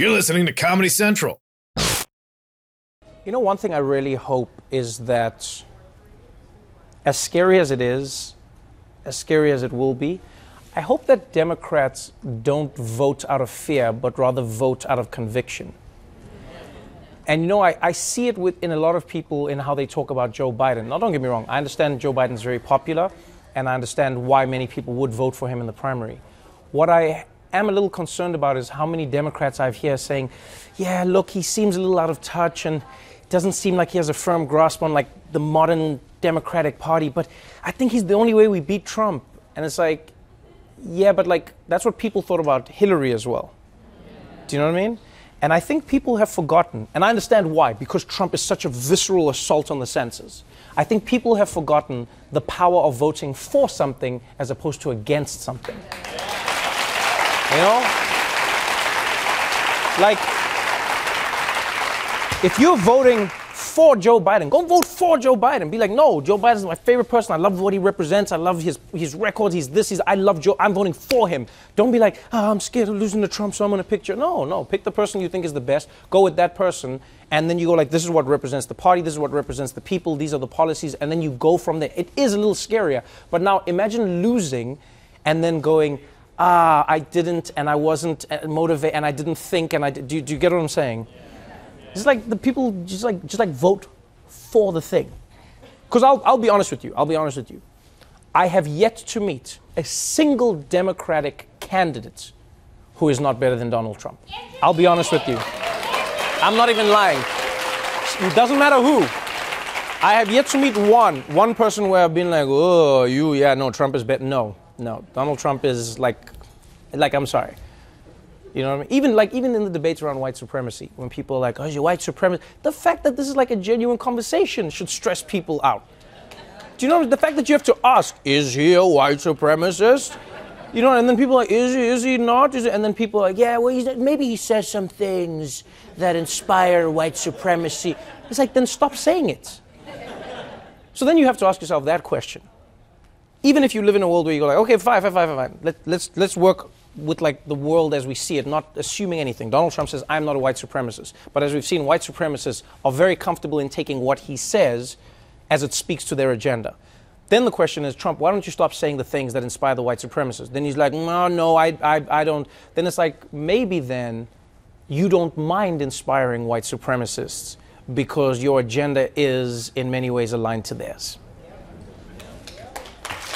You're listening to Comedy Central. You know, one thing I really hope is that, as scary as it is, as scary as it will be, I hope that Democrats don't vote out of fear, but rather vote out of conviction. And you know, I, I see it with, in a lot of people in how they talk about Joe Biden. Now, don't get me wrong, I understand Joe Biden's very popular, and I understand why many people would vote for him in the primary. What I am a little concerned about is how many Democrats I've here saying, yeah, look, he seems a little out of touch and it doesn't seem like he has a firm grasp on like the modern Democratic Party, but I think he's the only way we beat Trump. And it's like, yeah, but like that's what people thought about Hillary as well. Do you know what I mean? And I think people have forgotten, and I understand why, because Trump is such a visceral assault on the senses. I think people have forgotten the power of voting for something as opposed to against something. You know? Like, if you're voting for Joe Biden, go vote for Joe Biden. Be like, no, Joe Biden's my favorite person. I love what he represents. I love his, his records. He's this, he's, I love Joe. I'm voting for him. Don't be like, oh, I'm scared of losing to Trump, so I'm to pick Joe. No, no. Pick the person you think is the best. Go with that person. And then you go like, this is what represents the party. This is what represents the people. These are the policies. And then you go from there. It is a little scarier. But now imagine losing and then going, ah, I didn't, and I wasn't uh, motivated, and I didn't think, and I did. Do do you get what I'm saying? Just like the people, just like just like vote for the thing. Because I'll I'll be honest with you. I'll be honest with you. I have yet to meet a single Democratic candidate who is not better than Donald Trump. I'll be honest with you. I'm not even lying. It doesn't matter who. I have yet to meet one one person where I've been like, oh, you, yeah, no, Trump is better. No, no, Donald Trump is like, like I'm sorry. You know what I mean? Even like even in the debates around white supremacy, when people are like, "Oh, you're white supremacist," the fact that this is like a genuine conversation should stress people out. Do you know the fact that you have to ask, "Is he a white supremacist?" You know, and then people are like, "Is he? Is he not?" Is he? And then people are like, "Yeah, well, he's, maybe he says some things that inspire white supremacy." It's like, then stop saying it. So then you have to ask yourself that question even if you live in a world where you go like, okay, fine, fine, fine, fine, fine. Let, let's let's work with like the world as we see it, not assuming anything. Donald Trump says, I'm not a white supremacist. But as we've seen, white supremacists are very comfortable in taking what he says as it speaks to their agenda. Then the question is, Trump, why don't you stop saying the things that inspire the white supremacists? Then he's like, no, no, I, I, I don't. Then it's like, maybe then you don't mind inspiring white supremacists because your agenda is in many ways aligned to theirs.